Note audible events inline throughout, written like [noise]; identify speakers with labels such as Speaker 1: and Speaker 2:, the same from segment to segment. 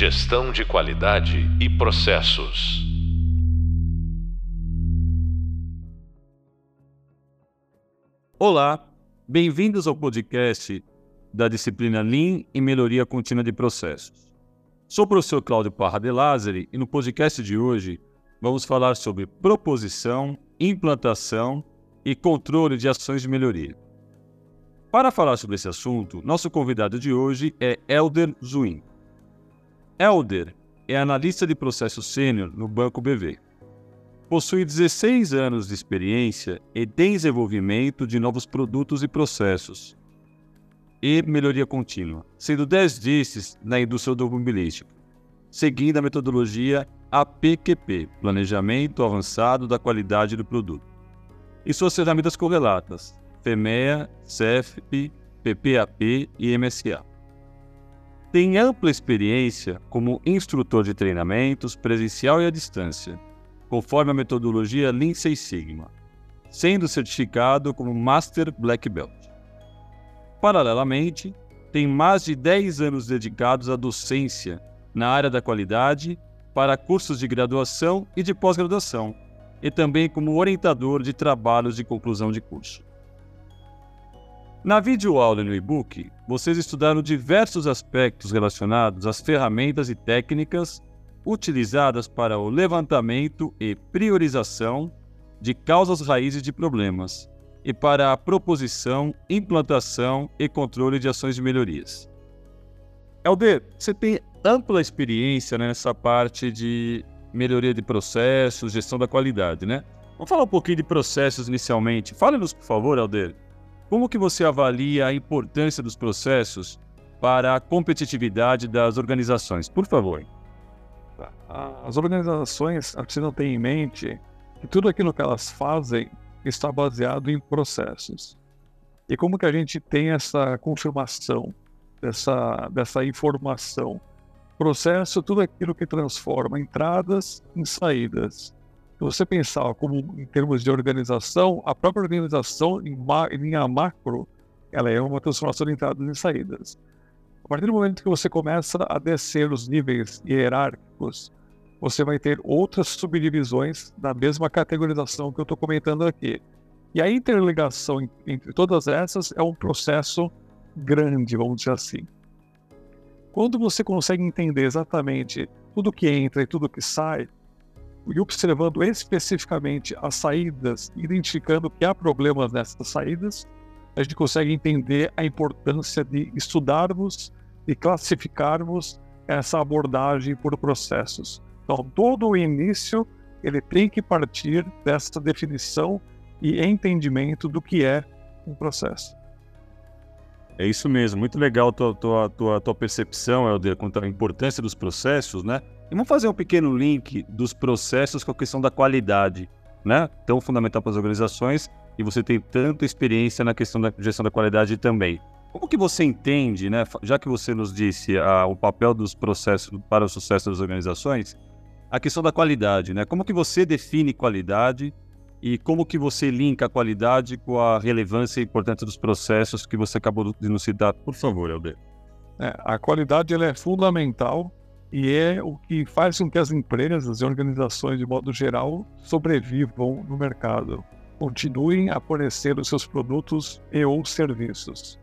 Speaker 1: Gestão de qualidade e processos.
Speaker 2: Olá, bem-vindos ao podcast da disciplina Lean e Melhoria Contínua de Processos. Sou o professor Cláudio Parra de Lázari e no podcast de hoje vamos falar sobre proposição, implantação e controle de ações de melhoria. Para falar sobre esse assunto, nosso convidado de hoje é Elder Zuin. Elder é analista de processo sênior no Banco BV. Possui 16 anos de experiência e desenvolvimento de novos produtos e processos e melhoria contínua, sendo 10 desses na indústria automobilística, seguindo a metodologia APQP, Planejamento Avançado da Qualidade do Produto, e suas ferramentas correlatas, FEMEA, CEFP, PPAP e MSA. Tem ampla experiência como instrutor de treinamentos presencial e à distância, conforme a metodologia Lean Six Sigma, sendo certificado como Master Black Belt. Paralelamente, tem mais de 10 anos dedicados à docência na área da qualidade para cursos de graduação e de pós-graduação, e também como orientador de trabalhos de conclusão de curso. Na videoaula e no e-book, vocês estudaram diversos aspectos relacionados às ferramentas e técnicas utilizadas para o levantamento e priorização de causas raízes de problemas e para a proposição, implantação e controle de ações de melhorias. Helder, você tem ampla experiência nessa parte de melhoria de processos, gestão da qualidade, né? Vamos falar um pouquinho de processos inicialmente. Fale-nos, por favor, Helder, como que você avalia a importância dos processos para a competitividade das organizações? Por favor.
Speaker 3: Tá. As organizações precisam ter em mente que tudo aquilo que elas fazem está baseado em processos. E como que a gente tem essa confirmação dessa, dessa informação? Processo, tudo aquilo que transforma entradas em saídas. Se você pensar como em termos de organização, a própria organização em, ma, em linha macro, ela é uma transformação de entradas e saídas. A partir do momento que você começa a descer os níveis hierárquicos, você vai ter outras subdivisões da mesma categorização que eu estou comentando aqui. E a interligação entre todas essas é um processo grande, vamos dizer assim. Quando você consegue entender exatamente tudo que entra e tudo que sai, e observando especificamente as saídas, identificando que há problemas nessas saídas, a gente consegue entender a importância de estudarmos e classificarmos essa abordagem por processos. Então, todo o início ele tem que partir dessa definição e entendimento do que é um processo.
Speaker 2: É isso mesmo, muito legal a tua, tua, tua, tua percepção, Helder, quanto à importância dos processos, né? E vamos fazer um pequeno link dos processos com a questão da qualidade, né? Tão fundamental para as organizações e você tem tanta experiência na questão da gestão da qualidade também. Como que você entende, né? Já que você nos disse ah, o papel dos processos para o sucesso das organizações, a questão da qualidade, né? Como que você define qualidade e como que você linka a qualidade com a relevância e importância dos processos que você acabou de nos citar? Por favor, Helder.
Speaker 3: É, a qualidade ela é fundamental e é o que faz com que as empresas e organizações, de modo geral, sobrevivam no mercado, continuem a fornecer os seus produtos e ou serviços.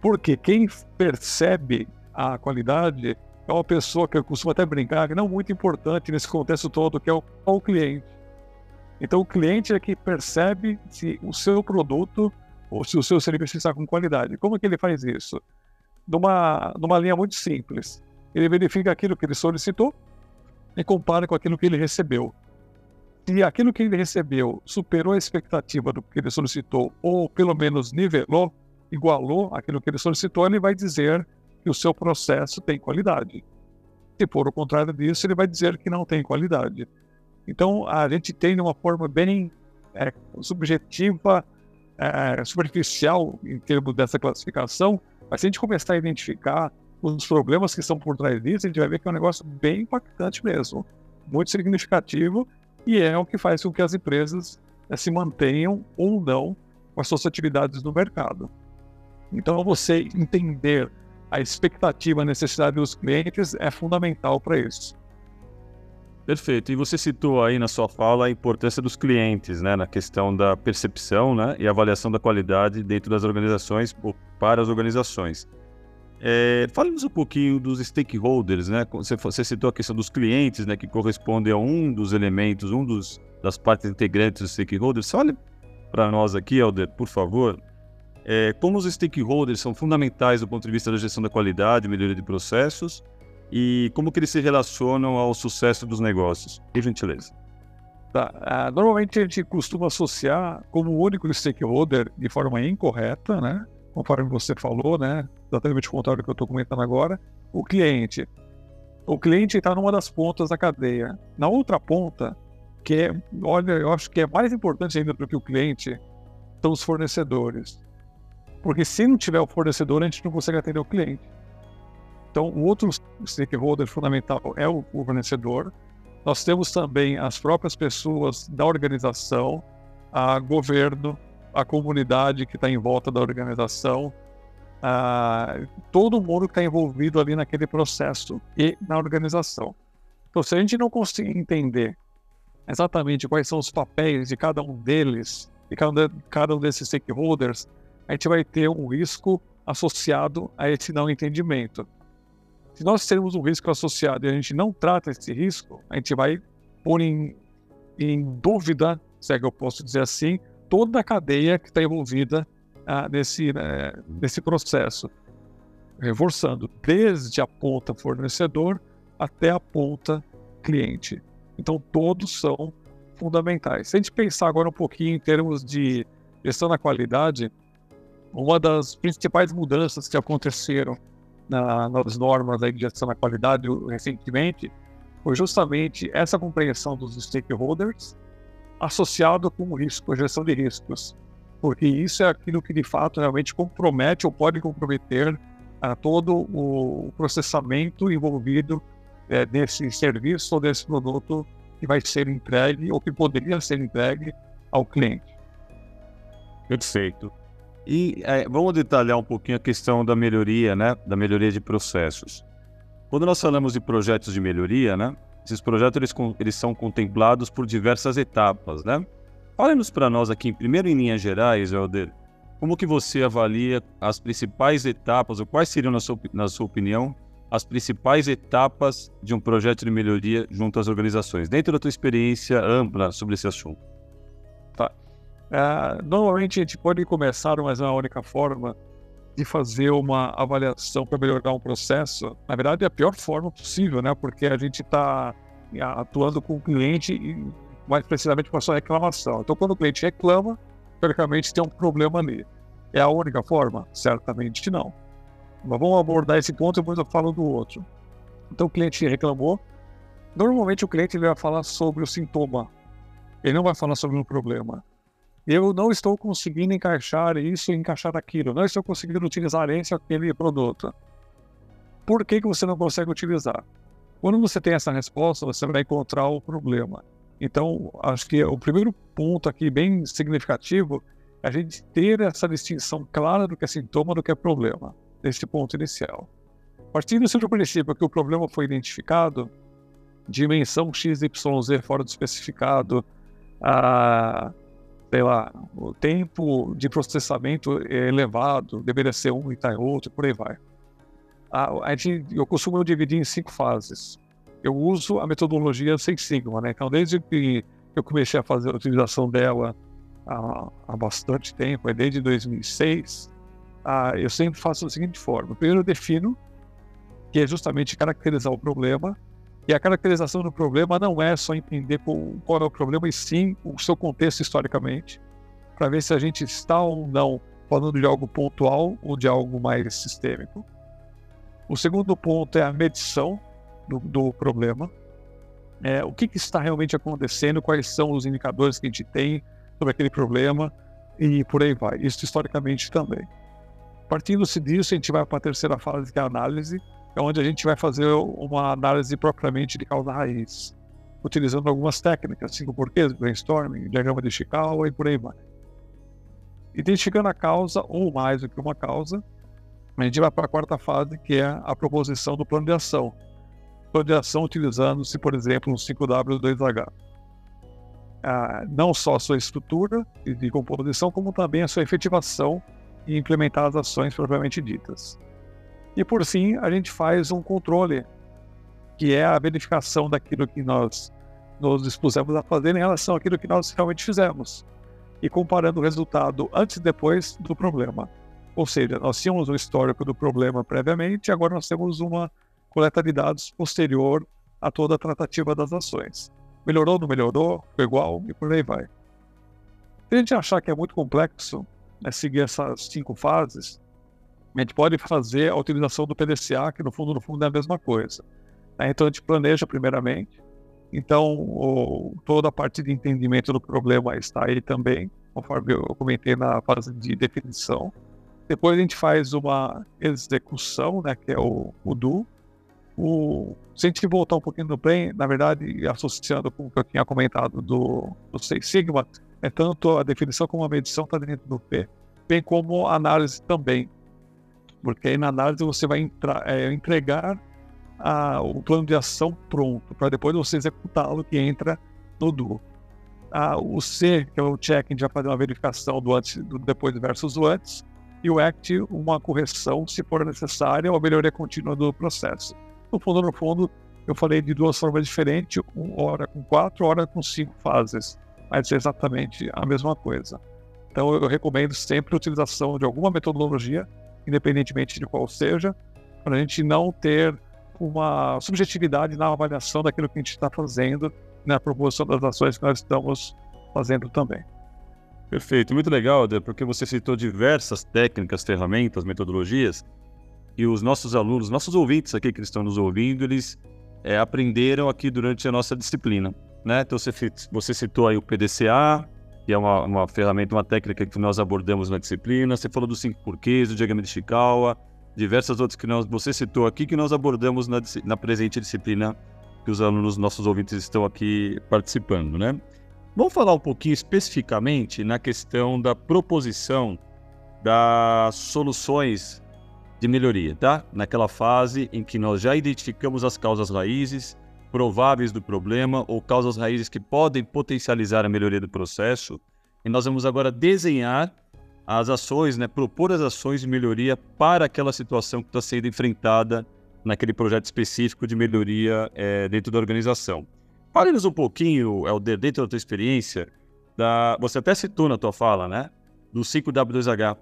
Speaker 3: Porque quem percebe a qualidade é uma pessoa que eu costumo até brincar, que não muito importante nesse contexto todo, que é o, é o cliente. Então, o cliente é que percebe se o seu produto ou se o seu serviço está com qualidade. Como é que ele faz isso? Numa, numa linha muito simples ele verifica aquilo que ele solicitou e compara com aquilo que ele recebeu. Se aquilo que ele recebeu superou a expectativa do que ele solicitou, ou pelo menos nivelou, igualou aquilo que ele solicitou, ele vai dizer que o seu processo tem qualidade. Se for o contrário disso, ele vai dizer que não tem qualidade. Então, a gente tem de uma forma bem é, subjetiva, é, superficial em termos dessa classificação, mas se a gente começar a identificar os problemas que estão por trás disso, a gente vai ver que é um negócio bem impactante mesmo, muito significativo, e é o que faz com que as empresas né, se mantenham ou não com as suas atividades no mercado. Então, você entender a expectativa, a necessidade dos clientes é fundamental para isso.
Speaker 2: Perfeito. E você citou aí na sua fala a importância dos clientes, né, na questão da percepção, né, e avaliação da qualidade dentro das organizações ou para as organizações. É, Fale-nos um pouquinho dos stakeholders, né? Você, você, citou a questão dos clientes, né, que correspondem a um dos elementos, um dos das partes integrantes dos stakeholders. Fale para nós aqui, Alder, por favor, é, como os stakeholders são fundamentais do ponto de vista da gestão da qualidade, melhoria de processos e como que eles se relacionam ao sucesso dos negócios. Por gentileza.
Speaker 3: Tá. Uh, normalmente a gente costuma associar como único stakeholder de forma incorreta, né? Conforme você falou, né? Exatamente o contrário do que eu estou comentando agora, o cliente. O cliente está numa das pontas da cadeia. Na outra ponta, que é, olha, eu acho que é mais importante ainda do que o cliente, são os fornecedores. Porque se não tiver o fornecedor, a gente não consegue atender o cliente. Então, o outro stakeholder fundamental é o, fornecedor. Nós temos também as próprias pessoas da organização, a governo, a comunidade que está em volta da organização, a, todo mundo que está envolvido ali naquele processo e na organização. Então, se a gente não conseguir entender exatamente quais são os papéis de cada um deles, de cada, cada um desses stakeholders, a gente vai ter um risco associado a esse não entendimento. Se nós temos um risco associado e a gente não trata esse risco, a gente vai pôr em, em dúvida, se é que eu posso dizer assim, toda a cadeia que está envolvida ah, nesse, né, nesse processo. Reforçando, desde a ponta fornecedor até a ponta cliente. Então, todos são fundamentais. Se a gente pensar agora um pouquinho em termos de gestão da qualidade, uma das principais mudanças que aconteceram na, nas normas de gestão da qualidade recentemente foi justamente essa compreensão dos stakeholders associado com risco, gestão de riscos, porque isso é aquilo que de fato realmente compromete ou pode comprometer a todo o processamento envolvido é, desse serviço ou desse produto que vai ser entregue ou que poderia ser entregue ao cliente.
Speaker 2: Perfeito. E é, vamos detalhar um pouquinho a questão da melhoria, né? Da melhoria de processos. Quando nós falamos de projetos de melhoria, né? Esses projetos eles, eles são contemplados por diversas etapas, né? Fale-nos para nós aqui, primeiro em linhas gerais, Helder, como que você avalia as principais etapas, ou quais seriam, na sua, na sua opinião, as principais etapas de um projeto de melhoria junto às organizações, dentro da tua experiência ampla sobre esse assunto?
Speaker 3: É, normalmente a gente pode começar, mas é a única forma de fazer uma avaliação para melhorar um processo. Na verdade, é a pior forma possível, né? Porque a gente está atuando com o cliente e mais precisamente com a sua reclamação. Então, quando o cliente reclama, teoricamente tem um problema ali. É a única forma? Certamente não. Mas vamos abordar esse ponto e depois eu falo do outro. Então, o cliente reclamou. Normalmente, o cliente vai falar sobre o sintoma. Ele não vai falar sobre o problema eu não estou conseguindo encaixar isso, encaixar aquilo, não estou conseguindo utilizar esse aquele produto. Por que, que você não consegue utilizar? Quando você tem essa resposta, você vai encontrar o problema. Então, acho que o primeiro ponto aqui, bem significativo, é a gente ter essa distinção clara do que é sintoma do que é problema, nesse ponto inicial. Partindo do princípio que o problema foi identificado, dimensão XYZ fora do especificado, a sei lá, o tempo de processamento é elevado, deveria ser um e tá outro, por aí vai. A, a gente, eu costumo dividir em cinco fases. Eu uso a metodologia Six Sigma, né? Então, desde que eu comecei a fazer a utilização dela há, há bastante tempo, é desde 2006, ah, eu sempre faço da seguinte forma. Primeiro, eu defino, que é justamente caracterizar o problema, e a caracterização do problema não é só entender qual é o problema, e sim o seu contexto historicamente, para ver se a gente está ou não falando de algo pontual ou de algo mais sistêmico. O segundo ponto é a medição do, do problema. É, o que, que, está realmente acontecendo, quais são os indicadores que a gente tem sobre aquele problema e por aí vai. Isso historicamente também. Partindo-se disso, a gente vai para a terceira fase, que é a análise, é onde a gente vai fazer uma análise propriamente de causa raiz, utilizando algumas técnicas, cinco porquês, brainstorming, diagrama de Ishikawa e por aí vai. Identificando a causa, ou mais do que uma causa, A gente vai para a quarta fase, que é a proposição do plano de ação. Plano de ação utilizando-se, por exemplo, um 5W2H. Ah, não só a sua estrutura de composição, como também a sua efetivação e implementar as ações propriamente ditas. E por fim, a gente faz um controle, que é a verificação daquilo que nós nos dispusemos a fazer em relação àquilo que nós realmente fizemos, e comparando o resultado antes e depois do problema. Ou seja, nós tínhamos um histórico do problema previamente, agora nós temos uma coleta de dados posterior a toda a tratativa das ações. Melhorou, não melhorou, ficou igual e por aí vai. Se a gente achar que é muito complexo né, seguir essas cinco fases, a gente pode fazer a utilização do PDCA, que no fundo, no fundo é a mesma coisa. Né? Então a gente planeja primeiramente, então o, toda a parte de entendimento do problema está aí também, conforme eu comentei na fase de definição. Depois a gente faz uma execução, né, que é o, o do. O, se a gente voltar um pouquinho no Plan, na verdade, associando com o que eu tinha comentado do, do Six Sigma, é tanto a definição como a medição está dentro do P, bem como a análise também. Porque aí na análise você vai entra, é, entregar a, o plano de ação pronto, para depois você executá-lo, que entra no do. o C, que é o check, a gente vai fazer uma verificação do antes, do depois versus o antes, e o ACT, uma correção, se for necessária, ou melhoria contínua do processo. No fundo, no fundo, eu falei de duas formas diferentes, uma hora com quatro, hora com cinco fases, mas é exatamente a mesma coisa. Então, eu recomendo sempre a utilização de alguma metodologia, independentemente de qual seja, para a gente não ter uma subjetividade na avaliação daquilo que a gente está fazendo, na proposição das ações que nós estamos fazendo também.
Speaker 2: Perfeito, muito legal, Eder, porque você citou diversas técnicas, ferramentas, metodologias, e os nossos alunos, nossos ouvintes aqui que estão nos ouvindo, eles é, aprenderam aqui durante a nossa disciplina. Né? Então você, você citou aí o PDCA, que é uma, uma ferramenta, uma técnica que nós abordamos na disciplina. Você falou dos cinco porquês, do diagrama de Chikawa, diversas outras que nós, você citou aqui que nós abordamos na, na presente disciplina que os alunos, nossos ouvintes estão aqui participando, né? Vamos falar um pouquinho especificamente na questão da proposição das soluções de melhoria, tá? Naquela fase em que nós já identificamos as causas raízes prováveis do problema ou causas raízes que podem potencializar a melhoria do processo, e nós vamos agora desenhar as ações, né, propor as ações de melhoria para aquela situação que está sendo enfrentada naquele projeto específico de melhoria é, dentro da organização. Fale-nos um pouquinho, Helder, dentro da tua experiência, da... você até citou na tua fala, né, do 5W2H.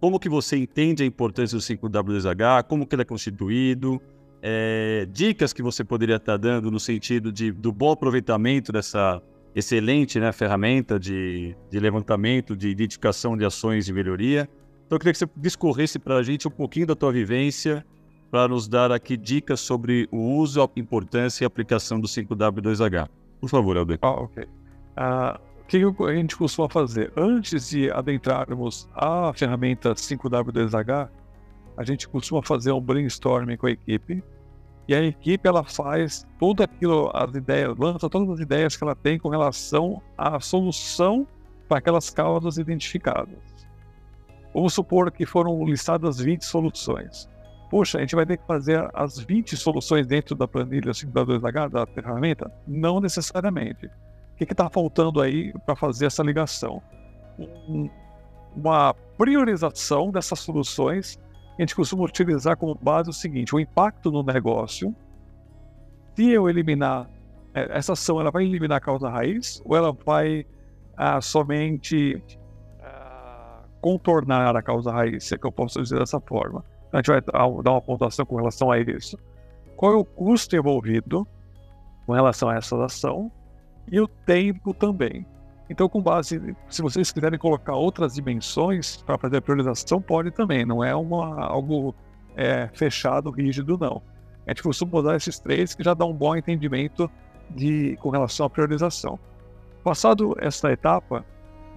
Speaker 2: Como que você entende a importância do 5W2H, como que ele é constituído, é, dicas que você poderia estar dando no sentido de, do bom aproveitamento dessa excelente né, ferramenta de, de levantamento, de identificação de ações de melhoria. Então, eu queria que você discorresse para a gente um pouquinho da tua vivência, para nos dar aqui dicas sobre o uso, a importância e a aplicação do 5W2H. Por favor, Helder.
Speaker 3: Ah, ok. Uh, o que a gente costuma fazer? Antes de adentrarmos a ferramenta 5W2H, a gente costuma fazer um brainstorming com a equipe, e a equipe ela faz tudo aquilo, as ideias, lança todas as ideias que ela tem com relação à solução para aquelas causas identificadas. Vamos supor que foram listadas 20 soluções. Poxa, a gente vai ter que fazer as 20 soluções dentro da planilha 5.2H da ferramenta? Não necessariamente. O que está faltando aí para fazer essa ligação? Um, uma priorização dessas soluções a gente costuma utilizar como base o seguinte: o impacto no negócio. Se eu eliminar é, essa ação, ela vai eliminar a causa raiz ou ela vai ah, somente ah, contornar a causa raiz, se é que eu posso dizer dessa forma. Então, a gente vai dar uma pontuação com relação a isso. Qual é o custo envolvido com relação a essa ação e o tempo também. Então, com base, se vocês quiserem colocar outras dimensões para fazer a priorização, pode também. Não é uma, algo é, fechado, rígido, não. A gente costuma usar esses três que já dá um bom entendimento de, com relação à priorização. Passado essa etapa,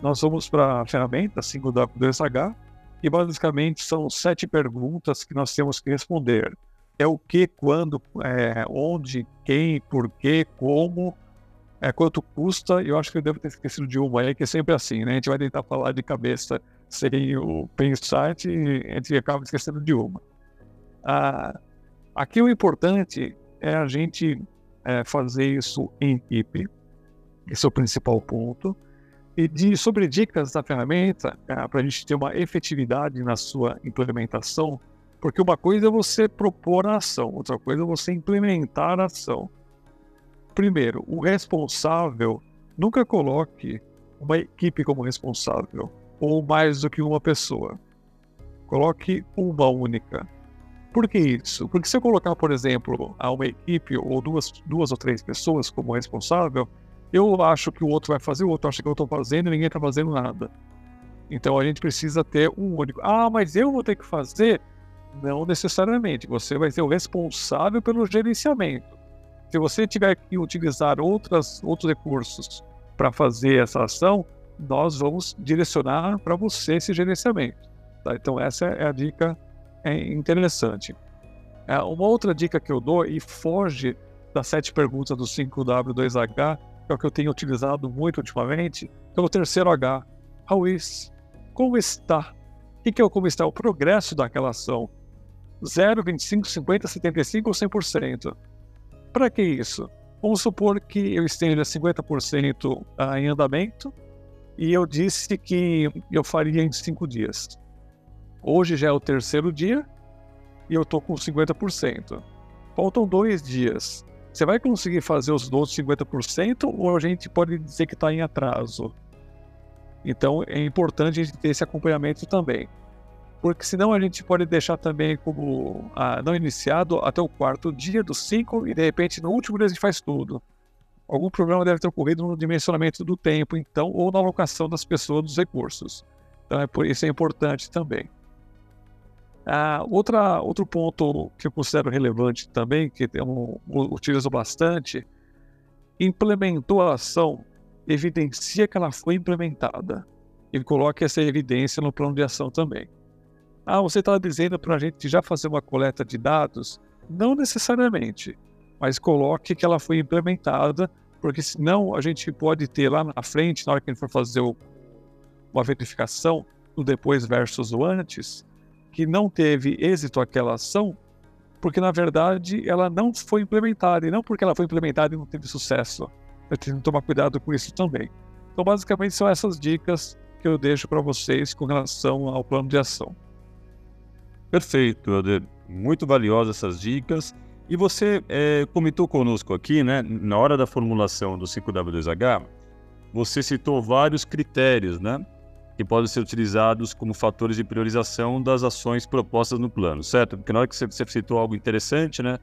Speaker 3: nós vamos para a ferramenta 5W2H e basicamente são sete perguntas que nós temos que responder. É o que, quando, é, onde, quem, por quê, como é, quanto custa, e eu acho que eu devo ter esquecido de uma aí, que é sempre assim, né? A gente vai tentar falar de cabeça sem o pensar, a gente acaba esquecendo de uma. Ah, aqui o importante é a gente é, fazer isso em equipe, esse é o principal ponto. E de, sobre dicas da ferramenta, é, para a gente ter uma efetividade na sua implementação, porque uma coisa é você propor a ação, outra coisa é você implementar a ação. Primeiro, o responsável, nunca coloque uma equipe como responsável, ou mais do que uma pessoa. Coloque uma única. Por que isso? Porque se eu colocar, por exemplo, uma equipe ou duas, duas ou três pessoas como responsável, eu acho que o outro vai fazer, o outro acha que eu estou fazendo e ninguém está fazendo nada. Então a gente precisa ter um único. Ah, mas eu vou ter que fazer? Não necessariamente. Você vai ser o responsável pelo gerenciamento. Se você tiver que utilizar outras, outros recursos para fazer essa ação, nós vamos direcionar para você esse gerenciamento. Tá? Então essa é a dica é interessante. É, uma outra dica que eu dou e foge das sete perguntas do 5W2H que é o que eu tenho utilizado muito ultimamente, é o terceiro H. How is? Como está? O que é o como está? O progresso daquela ação. 0, 25, 50, 75 ou 100%. Para que isso? Vamos supor que eu esteja 50% ah, em andamento e eu disse que eu faria em 5 dias. Hoje já é o terceiro dia e eu estou com 50%. Faltam dois dias. Você vai conseguir fazer os outros 50% ou a gente pode dizer que está em atraso? Então é importante a gente ter esse acompanhamento também. Porque senão a gente pode deixar também como ah, não iniciado até o quarto dia dos cinco e de repente no último dia a gente faz tudo. Algum problema deve ter ocorrido no dimensionamento do tempo, então, ou na alocação das pessoas dos recursos. Então é por isso é importante também. Ah, outra, outro ponto que eu considero relevante também, que eu utilizo bastante, implementou a ação, evidencia que ela foi implementada. E coloca essa evidência no plano de ação também. Ah, você está dizendo para a gente já fazer uma coleta de dados? Não necessariamente, mas coloque que ela foi implementada, porque senão a gente pode ter lá na frente, na hora que a gente for fazer o, uma verificação, o depois versus o antes, que não teve êxito aquela ação, porque na verdade ela não foi implementada, e não porque ela foi implementada e não teve sucesso. Eu tenho que tomar cuidado com isso também. Então, basicamente, são essas dicas que eu deixo para vocês com relação ao plano de ação.
Speaker 2: Perfeito, Helder. Muito valiosas essas dicas. E você é, comentou conosco aqui, né, na hora da formulação do 5W2H, você citou vários critérios, né? que podem ser utilizados como fatores de priorização das ações propostas no plano, certo? Porque na hora que você, você citou algo interessante, né?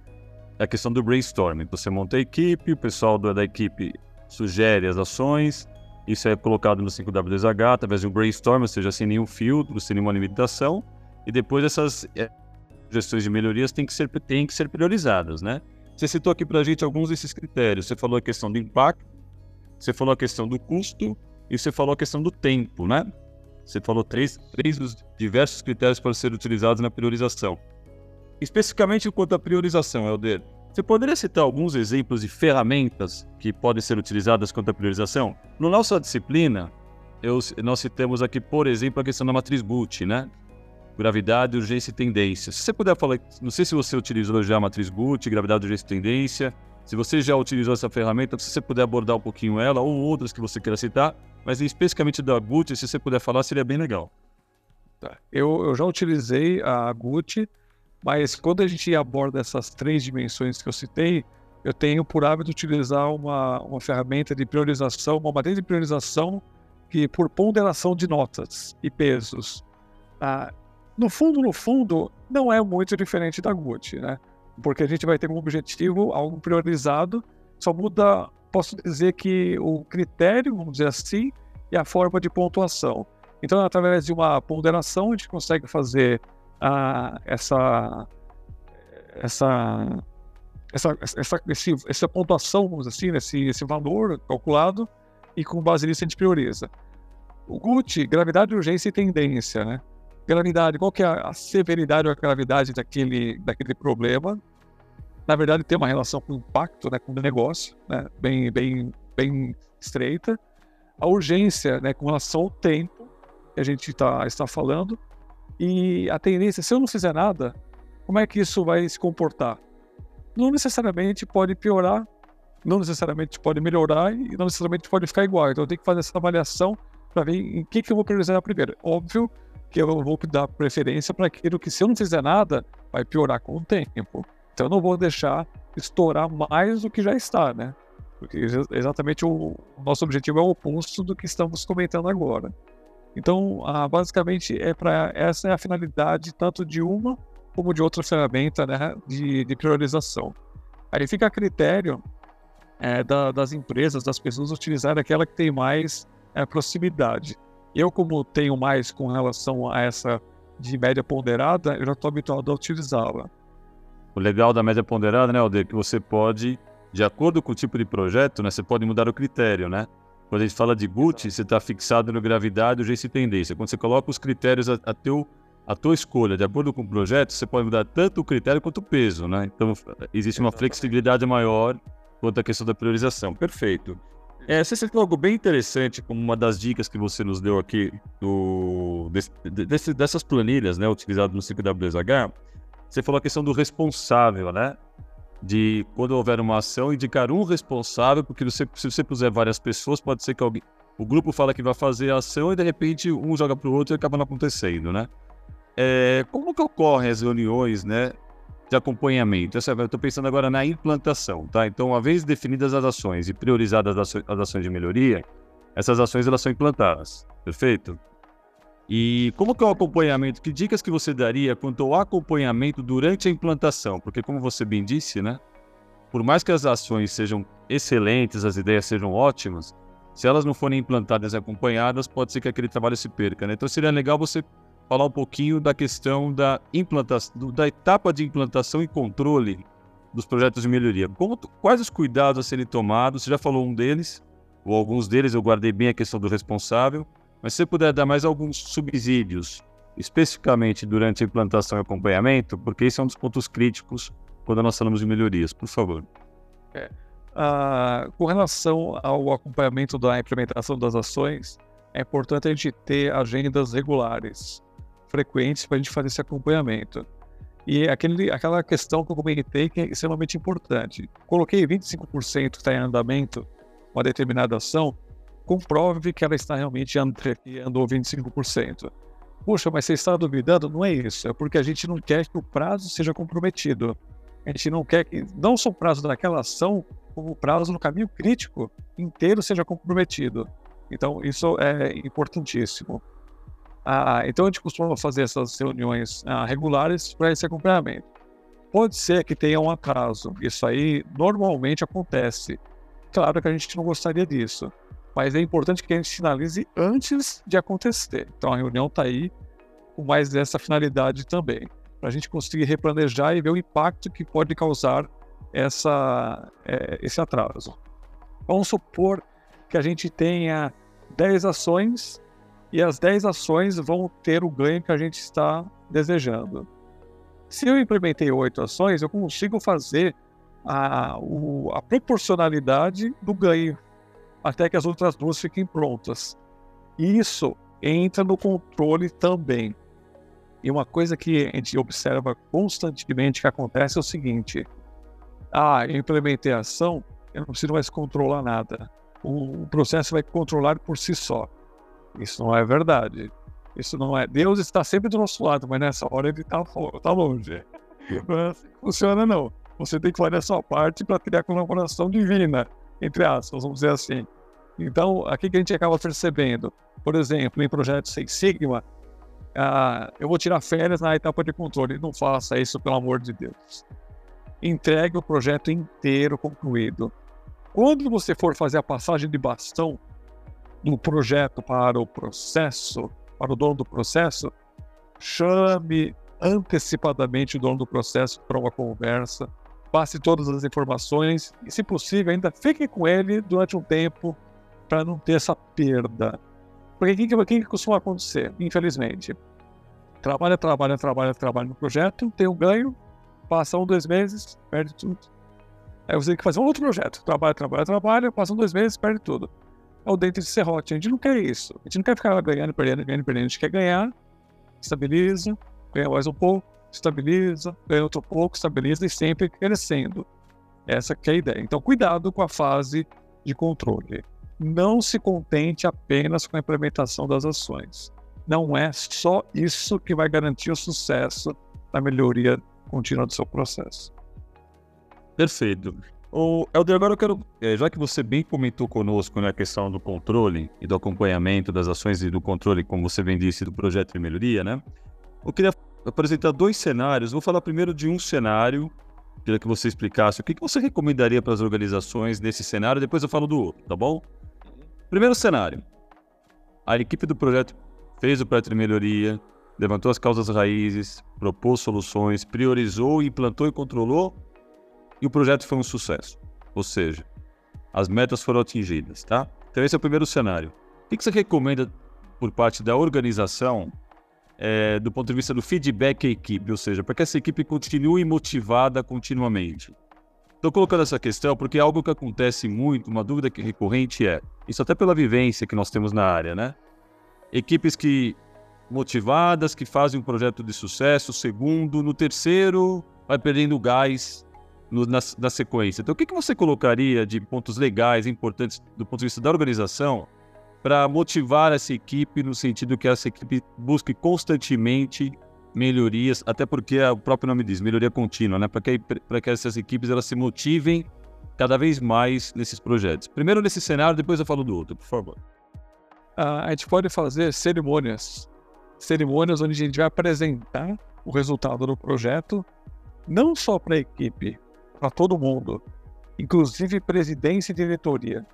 Speaker 2: É a questão do brainstorming. Você monta a equipe, o pessoal da, da equipe sugere as ações, isso é colocado no 5W2H através de um brainstorm, ou seja, sem nenhum filtro, sem nenhuma limitação, e depois essas é, sugestões de melhorias têm que ser, têm que ser priorizadas, né? Você citou aqui para a gente alguns desses critérios. Você falou a questão do impacto, você falou a questão do custo e você falou a questão do tempo, né? Você falou três, três dos diversos critérios para ser utilizados na priorização. Especificamente quanto à priorização, Helder, você poderia citar alguns exemplos de ferramentas que podem ser utilizadas quanto à priorização? Na nossa disciplina, eu, nós citamos aqui, por exemplo, a questão da matriz Gucci, né? Gravidade, urgência e tendência. Se você puder falar, não sei se você utilizou já a matriz Gucci, gravidade, urgência e tendência, se você já utilizou essa ferramenta, se você puder abordar um pouquinho ela ou outras que você queira citar, mas especificamente da Gucci, se você puder falar, seria bem legal.
Speaker 3: Tá. Eu, eu já utilizei a Gucci, mas quando a gente aborda essas três dimensões que eu citei, eu tenho por hábito utilizar uma, uma ferramenta de priorização, uma matriz de priorização que por ponderação de notas e pesos. Ah, no fundo, no fundo, não é muito diferente da Gucci, né? Porque a gente vai ter como objetivo algo priorizado, só muda posso dizer que o critério, vamos dizer assim, é a forma de pontuação. Então, através de uma ponderação, a gente consegue fazer uh, essa, essa, essa, essa, esse, essa pontuação, vamos dizer assim, esse, esse valor calculado, e com base nisso a gente prioriza. O GUT, gravidade, urgência e tendência, né? Gravidade, qual que é a severidade ou a gravidade daquele, daquele problema? na verdade, tem uma relação com o impacto, né, com o negócio, né, bem, bem, bem estreita. A urgência, né, com relação ao tempo, que a gente tá, está falando. E a tendência, se eu não fizer nada, como é que isso vai se comportar? Não necessariamente pode piorar, não necessariamente pode melhorar e não necessariamente pode ficar igual. Então eu tenho que fazer essa avaliação para ver em que, que eu vou priorizar primeiro. Óbvio que eu vou dar preferência para aquilo que, se eu não fizer nada, vai piorar com o tempo. Então eu não vou deixar estourar mais do que já está, né? Porque exatamente o, nosso objetivo é o oposto do que estamos comentando agora. Então, ah, basicamente, é para essa é a finalidade tanto de uma como de outra ferramenta né, de, de priorização. Aí fica a critério é, da, das empresas, das pessoas utilizarem aquela que tem mais é, proximidade. Eu, como tenho mais com relação a essa de média ponderada, eu já estou habituado a utilizá-la.
Speaker 2: O legal da média ponderada, né, Alder, é que você pode, de acordo com o tipo de projeto, né, você pode mudar o critério, né? Quando a gente fala de GUT, você está fixado no gravidade, urgência e tendência. Quando você coloca os critérios a, a, teu, a tua escolha, de acordo com o projeto, você pode mudar tanto o critério quanto o peso, né? Então, existe uma flexibilidade maior quanto à questão da priorização. Perfeito. É, você citou algo bem interessante como uma das dicas que você nos deu aqui do, desse, desse, dessas planilhas né, utilizadas no 5WSH. Você falou a questão do responsável, né? De quando houver uma ação, indicar um responsável, porque você, se você puser várias pessoas, pode ser que alguém, o grupo fala que vai fazer a ação e de repente um joga para o outro e acaba não acontecendo, né? É, como que ocorrem as reuniões, né? De acompanhamento. Eu estou pensando agora na implantação, tá? Então, uma vez definidas as ações e priorizadas as ações de melhoria, essas ações elas são implantadas, perfeito? E como que é o acompanhamento? Que dicas que você daria quanto ao acompanhamento durante a implantação? Porque como você bem disse, né? Por mais que as ações sejam excelentes, as ideias sejam ótimas, se elas não forem implantadas e acompanhadas, pode ser que aquele trabalho se perca, né? Então seria legal você falar um pouquinho da questão da implantação, da etapa de implantação e controle dos projetos de melhoria. Como, quais os cuidados a serem tomados? Você já falou um deles, ou alguns deles, eu guardei bem a questão do responsável, mas se você puder dar mais alguns subsídios, especificamente durante a implantação e acompanhamento, porque esse é um dos pontos críticos quando nós falamos de melhorias, por favor.
Speaker 3: É. Ah, com relação ao acompanhamento da implementação das ações, é importante a gente ter agendas regulares frequentes para a gente fazer esse acompanhamento. E aquele, aquela questão que eu comentei que é extremamente importante. Coloquei 25% que está em andamento uma determinada ação, comprove que ela está realmente andou 25%. Puxa, mas você está duvidando? Não é isso. É porque a gente não quer que o prazo seja comprometido. A gente não quer que não só o prazo daquela ação, como o prazo no caminho crítico inteiro seja comprometido. Então, isso é importantíssimo. Ah, então a gente costuma fazer essas reuniões ah, regulares para esse acompanhamento. Pode ser que tenha um atraso, isso aí normalmente acontece. Claro que a gente não gostaria disso, mas é importante que a gente sinalize antes de acontecer. Então a reunião está aí com mais dessa finalidade também, para a gente conseguir replanejar e ver o impacto que pode causar essa, é, esse atraso. Vamos supor que a gente tenha 10 ações e as 10 ações vão ter o ganho que a gente está desejando. Se eu implementei 8 ações, eu consigo fazer a, o, a proporcionalidade do ganho até que as outras duas fiquem prontas. Isso entra no controle também. E uma coisa que a gente observa constantemente que acontece é o seguinte: ah, eu implementei a ação, eu não preciso mais controlar nada. O, o processo vai controlar por si só. Isso não é verdade. Isso não é. Deus está sempre do nosso lado, mas nessa hora ele está tá longe. Não é assim funciona, não. Você tem que fazer a sua parte para a colaboração divina, entre aspas, vamos dizer assim. Então, aqui que a gente acaba percebendo, por exemplo, em projetos Six Sigma, ah, eu vou tirar férias na etapa de controle. Não faça isso, pelo amor de Deus. Entregue o projeto inteiro concluído. Quando você for fazer a passagem de bastão, do projeto para o processo, para o dono do processo, chame antecipadamente o dono do processo para uma conversa, passe todas as informações e, se possível, ainda fique com ele durante um tempo para não ter essa perda. Porque o que, que, que costuma acontecer, infelizmente? Trabalha, trabalha, trabalha, trabalha no projeto, tem um ganho, passa um, dois meses, perde tudo. Aí você tem que fazer um outro projeto. Trabalha, trabalha, trabalha, passa um, dois meses, perde tudo. É o dente de serrote. A gente não quer isso. A gente não quer ficar ganhando, perdendo, ganhando, perdendo. A gente quer ganhar, estabiliza, ganha mais um pouco, estabiliza, ganha outro pouco, estabiliza e sempre crescendo. Essa é a ideia. Então, cuidado com a fase de controle. Não se contente apenas com a implementação das ações. Não é só isso que vai garantir o sucesso da melhoria contínua do seu processo.
Speaker 2: Perfeito. O Helder, agora eu quero, é, já que você bem comentou conosco na né, questão do controle e do acompanhamento das ações e do controle, como você bem disse, do projeto de melhoria, né? Eu queria apresentar dois cenários. Vou falar primeiro de um cenário, queria que você explicasse o que, que você recomendaria para as organizações nesse cenário, depois eu falo do outro, tá bom? Primeiro cenário. A equipe do projeto fez o projeto de melhoria, levantou as causas raízes, propôs soluções, priorizou, implantou e controlou, e o projeto foi um sucesso. Ou seja, as metas foram atingidas, tá? Então esse é o primeiro cenário. O que você recomenda por parte da organização é, do ponto de vista do feedback à equipe, ou seja, para que essa equipe continue motivada continuamente? Estou colocando essa questão porque é algo que acontece muito, uma dúvida que recorrente é, isso até pela vivência que nós temos na área, né? Equipes que motivadas, que fazem um projeto de sucesso, segundo, no terceiro vai perdendo gás no, na, na, sequência. Então, o que, que você colocaria de pontos legais, importantes do ponto de vista da organização, para motivar essa equipe no sentido que essa equipe busque constantemente melhorias, até porque o próprio nome diz, melhoria contínua, né? Para que, que essas equipes elas se motivem cada vez mais nesses projetos. Primeiro nesse cenário, depois eu falo do outro, por favor.
Speaker 3: Uh, a gente pode fazer cerimônias, cerimônias onde a gente vai apresentar o resultado do projeto, não só para a equipe, para todo mundo, inclusive presidência e diretoria.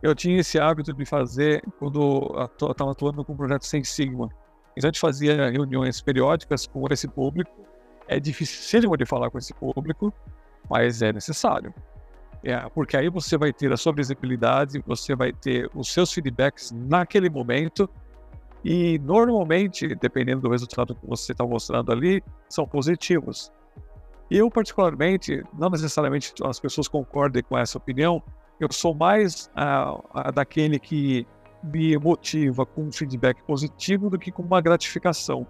Speaker 3: Eu tinha esse hábito de fazer quando estava atuando com o projeto Sem Sigma. Então a gente fazia reuniões periódicas com esse público. É difícil de falar com esse público, mas é necessário. É, porque aí você vai ter a sua visibilidade, você vai ter os seus feedbacks naquele momento, e normalmente, dependendo do resultado que você está mostrando ali, são positivos. Eu, particularmente, não necessariamente as pessoas concordem com essa opinião, eu sou mais daquele que me motiva com um feedback positivo do que com uma gratificação.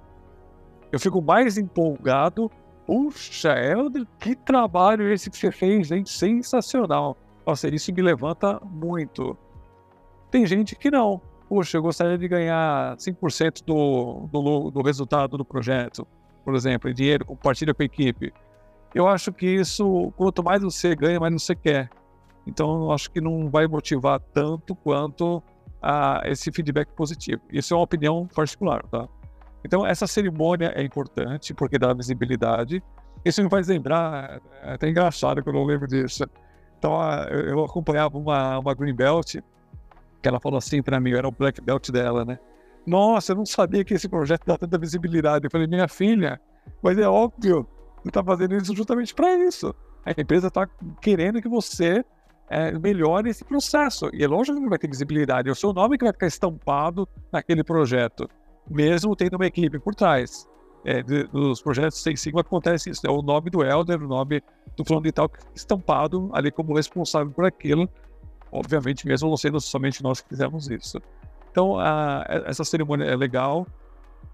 Speaker 3: Eu fico mais empolgado. Puxa, Helder, que trabalho esse que você fez, hein? Sensacional. Nossa, isso me levanta muito. Tem gente que não. Puxa, eu gostaria de ganhar 5% do, do, do resultado do projeto, por exemplo, em dinheiro, compartilha com a equipe. Eu acho que isso, quanto mais você ganha, mais você quer. Então, eu acho que não vai motivar tanto quanto a esse feedback positivo. Isso é uma opinião particular, tá? Então, essa cerimônia é importante porque dá visibilidade. Isso me faz lembrar, é até engraçado que eu não lembro disso. Então, eu acompanhava uma, uma Green Belt, que ela falou assim para mim, era o Black Belt dela, né? Nossa, eu não sabia que esse projeto dá tanta visibilidade. Eu falei, minha filha, mas é óbvio, está fazendo isso justamente para isso. A empresa está querendo que você é, melhore esse processo. E é lógico que vai ter visibilidade. É o seu nome que vai ficar estampado naquele projeto, mesmo tendo uma equipe por trás. É, de, dos projetos sem sigma acontece isso. É o nome do Elder, o nome do fulano de tal estampado ali como responsável por aquilo. Obviamente, mesmo não sendo somente nós que fizemos isso. Então, a, essa cerimônia é legal.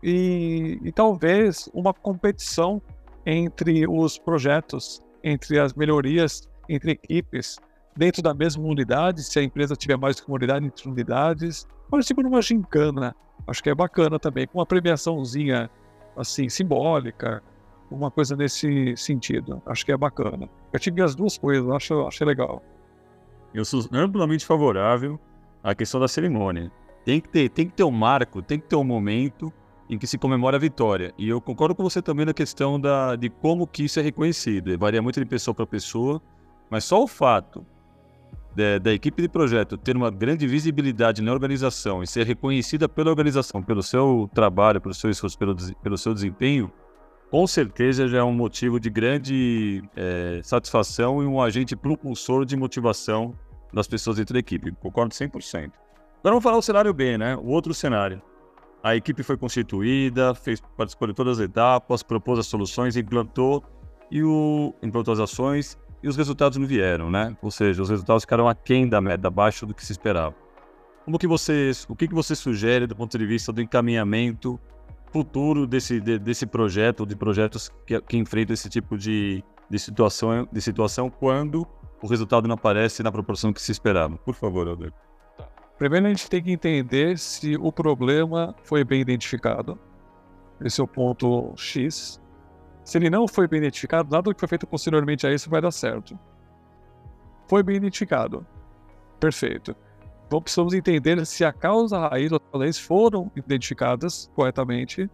Speaker 3: E, e talvez uma competição entre os projetos, entre as melhorias, entre equipes, dentro da mesma unidade, se a empresa tiver mais de uma unidade entre unidades, participa numa gincana. Acho que é bacana também, com uma premiaçãozinha assim, simbólica, uma coisa nesse sentido. Acho que é bacana. Eu tive as duas coisas, acho, achei legal.
Speaker 2: Eu sou amplamente favorável à questão da cerimônia. Tem que ter, tem que ter um marco, tem que ter um momento em que se comemora a vitória. E eu concordo com você também na questão da, de como que isso é reconhecido. Varia muito de pessoa para pessoa, mas só o fato da, da, equipe de projeto ter uma grande visibilidade na organização e ser reconhecida pela organização pelo seu trabalho, pelo seu esforço, pelo, pelo seu desempenho, com certeza já é um motivo de grande é, satisfação e um agente propulsor de motivação das pessoas dentro da equipe. Concordo 100%. Agora vamos falar o cenário B, né? O outro cenário. A equipe foi constituída, fez, participou de todas as etapas, propôs as soluções, implantou e o implantou as ações e os resultados não vieram, né? Ou seja, os resultados ficaram aquém da meta, abaixo do que se esperava. como que você, o que, que você sugere do ponto de vista do encaminhamento futuro desse, de, desse projeto, de projetos que, que enfrentam esse tipo de, de, situação, de situação quando o resultado não aparece na proporção que se esperava? Por favor, Alder.
Speaker 3: Primeiro, a gente tem que entender se o problema foi bem identificado. Esse é o ponto X. Se ele não foi bem identificado, nada que foi feito posteriormente a isso vai dar certo. Foi bem identificado. Perfeito. Então precisamos entender se a causa raiz ou leis foram identificadas corretamente.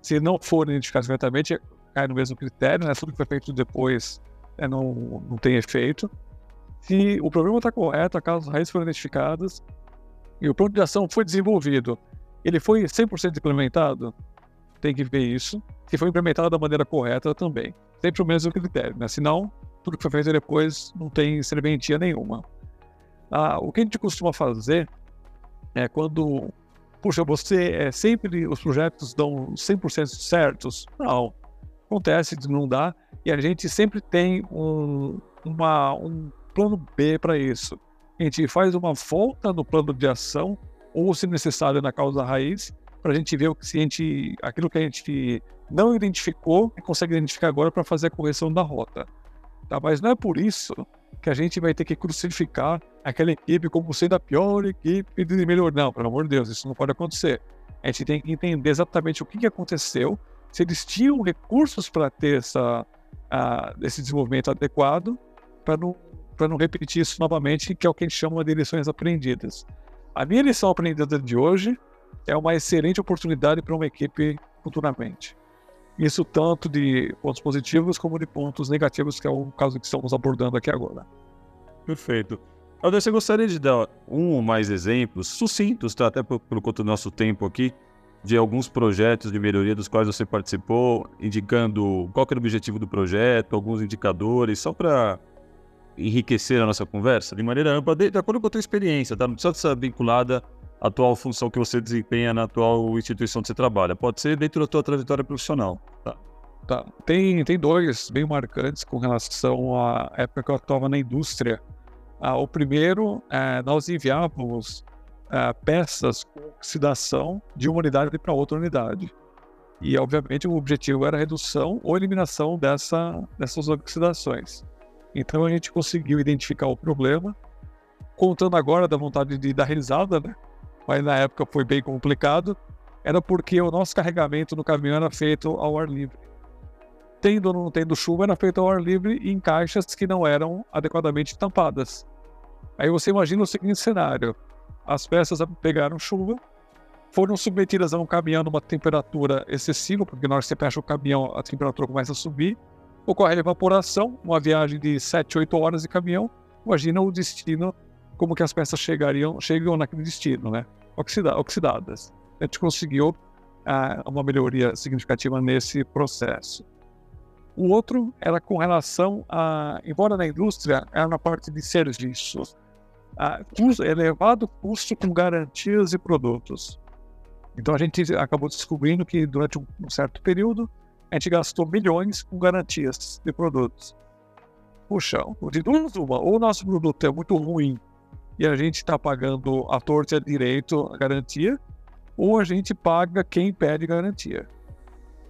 Speaker 3: Se não foram identificadas corretamente, cai no mesmo critério, né? Tudo que foi feito depois é, não, não tem efeito. Se o problema está correto, as causas raízes foram identificadas e o plano de ação foi desenvolvido, ele foi 100% implementado? Tem que ver isso. Se foi implementado da maneira correta também. Sempre o mesmo critério, né? Senão, tudo que foi feito depois não tem serventia nenhuma. Ah, o que a gente costuma fazer é quando, puxa, você é sempre os projetos dão 100% certos? Não. Acontece de não dar e a gente sempre tem um, uma, um plano B para isso. A gente faz uma volta no plano de ação ou, se necessário, na causa raiz, para a gente ver o que se a gente, aquilo que a gente não identificou e consegue identificar agora para fazer a correção da rota. Tá? Mas não é por isso que a gente vai ter que crucificar aquela equipe como sendo a pior equipe de melhor. Não, pelo amor de Deus, isso não pode acontecer. A gente tem que entender exatamente o que aconteceu, se eles tinham recursos para ter essa, uh, esse desenvolvimento adequado, para não, não repetir isso novamente, que é o que a gente chama de lições aprendidas. A minha lição aprendida de hoje é uma excelente oportunidade para uma equipe futuramente. Isso tanto de pontos positivos como de pontos negativos, que é o caso que estamos abordando aqui agora.
Speaker 2: Perfeito. Alder, você gostaria de dar um ou mais exemplos, sucintos, tá? até por, por conta do nosso tempo aqui, de alguns projetos de melhoria dos quais você participou, indicando qual era o objetivo do projeto, alguns indicadores, só para enriquecer a nossa conversa de maneira ampla, de, de acordo com a tua experiência, tá? Não precisa estar vinculada atual função que você desempenha na atual instituição que você trabalha. Pode ser dentro da tua trajetória profissional. Tá.
Speaker 3: Tá. Tem, tem dois bem marcantes com relação à época que eu atuava na indústria. Ah, o primeiro, é, nós enviávamos é, peças com oxidação de uma unidade para outra unidade. E, obviamente, o objetivo era a redução ou eliminação dessa, dessas oxidações. Então, a gente conseguiu identificar o problema, contando agora da vontade de dar risada, né? mas na época foi bem complicado, era porque o nosso carregamento no caminhão era feito ao ar livre. Tendo ou não tendo chuva, era feito ao ar livre em caixas que não eram adequadamente tampadas. Aí você imagina o seguinte cenário: as peças pegaram chuva, foram submetidas a um caminhão numa temperatura excessiva, porque na hora que você fecha o caminhão, a temperatura começa a subir, ocorre a evaporação, uma viagem de 7, 8 horas de caminhão. Imagina o destino como que as peças chegariam, chegam naquele destino, né? Oxida, oxidadas. A gente conseguiu ah, uma melhoria significativa nesse processo. O outro era com relação a, embora na indústria, era na parte de serviços, a custo, elevado custo com garantias e produtos. Então a gente acabou descobrindo que durante um, certo período a gente gastou milhões com garantias de produtos. Puxa, de duas uma, ou o nosso produto é muito ruim e a gente está pagando a torta direito a garantia, ou a gente paga quem pede garantia.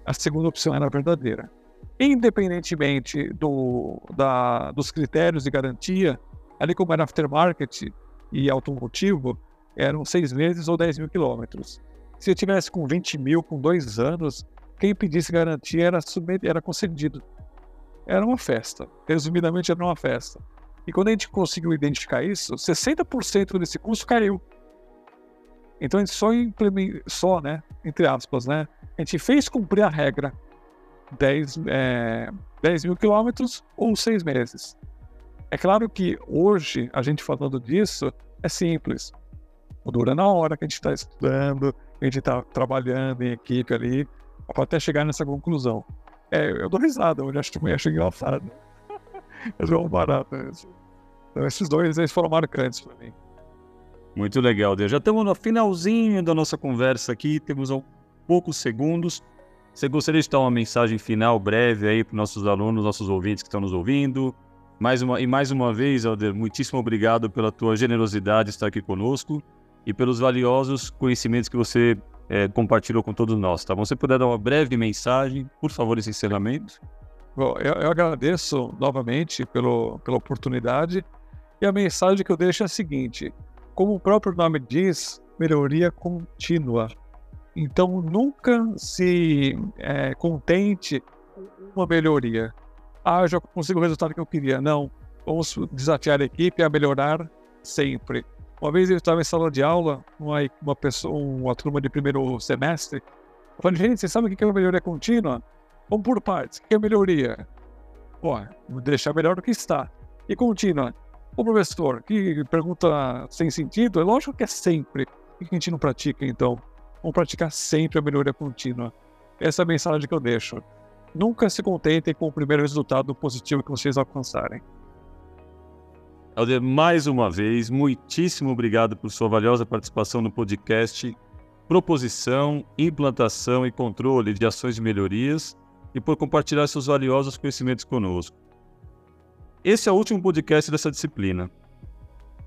Speaker 3: A segunda opção era a verdadeira. Independentemente do, da, dos critérios de garantia, ali como era aftermarket e automotivo, eram seis meses ou 10 mil quilômetros. Se eu tivesse com 20 mil, com dois anos, quem pedisse garantia era, era concedido. Era uma festa. Resumidamente, era uma festa. E quando a gente conseguiu identificar isso, 60% desse custo caiu. Então a gente só implementou, só, né, entre aspas, né, a gente fez cumprir a regra 10, é, 10 mil quilômetros ou 6 meses. É claro que hoje, a gente falando disso, é simples. Dura na hora que a gente está estudando, a gente está trabalhando em equipe ali, até chegar nessa conclusão. É, eu dou risada, eu acho, eu acho engraçado. [laughs] Mas é um barato. Então, esses dois eles foram marcantes para mim.
Speaker 2: Muito legal, Deus. Já estamos no finalzinho da nossa conversa aqui, temos poucos segundos. Você gostaria de dar uma mensagem final breve aí para nossos alunos, nossos ouvintes que estão nos ouvindo? Mais uma, e mais uma vez, Alder, muitíssimo obrigado pela tua generosidade de estar aqui conosco. e pelos valiosos conhecimentos que você é, compartilhou com todos nós, tá? Você puder dar uma breve mensagem, por favor, esse encerramento.
Speaker 3: Bom, eu, eu agradeço novamente pelo, pela oportunidade e a mensagem que eu deixo é a seguinte: como o próprio nome diz, melhoria contínua. Então nunca se é, contente com uma melhoria. Ah, já consigo o resultado que eu queria. Não, vamos desafiar a equipe a melhorar sempre. Uma vez eu estava em sala de aula, uma, uma pessoa, uma turma de primeiro semestre. Falei, gente, vocês sabem o que é melhoria contínua? Vamos por partes. O que é melhoria? Pô, deixar melhor do que está. E contínua. O professor, que pergunta sem sentido, é lógico que é sempre. Por que a gente não pratica, então? Vamos praticar sempre a melhoria contínua. Essa é a mensagem que eu deixo. Nunca se contentem com o primeiro resultado positivo que vocês alcançarem.
Speaker 2: Alder, mais uma vez, muitíssimo obrigado por sua valiosa participação no podcast Proposição, Implantação e Controle de Ações de Melhorias e por compartilhar seus valiosos conhecimentos conosco. Esse é o último podcast dessa disciplina.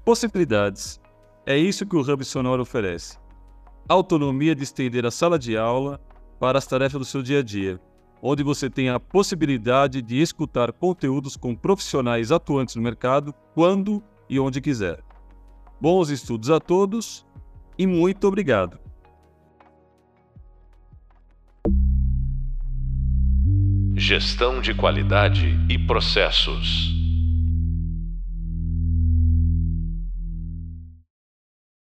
Speaker 2: Possibilidades. É isso que o Hub Sonoro oferece. Autonomia de estender a sala de aula para as tarefas do seu dia a dia onde você tem a possibilidade de escutar conteúdos com profissionais atuantes no mercado quando e onde quiser. Bons estudos a todos e muito obrigado!
Speaker 1: Gestão de qualidade e processos.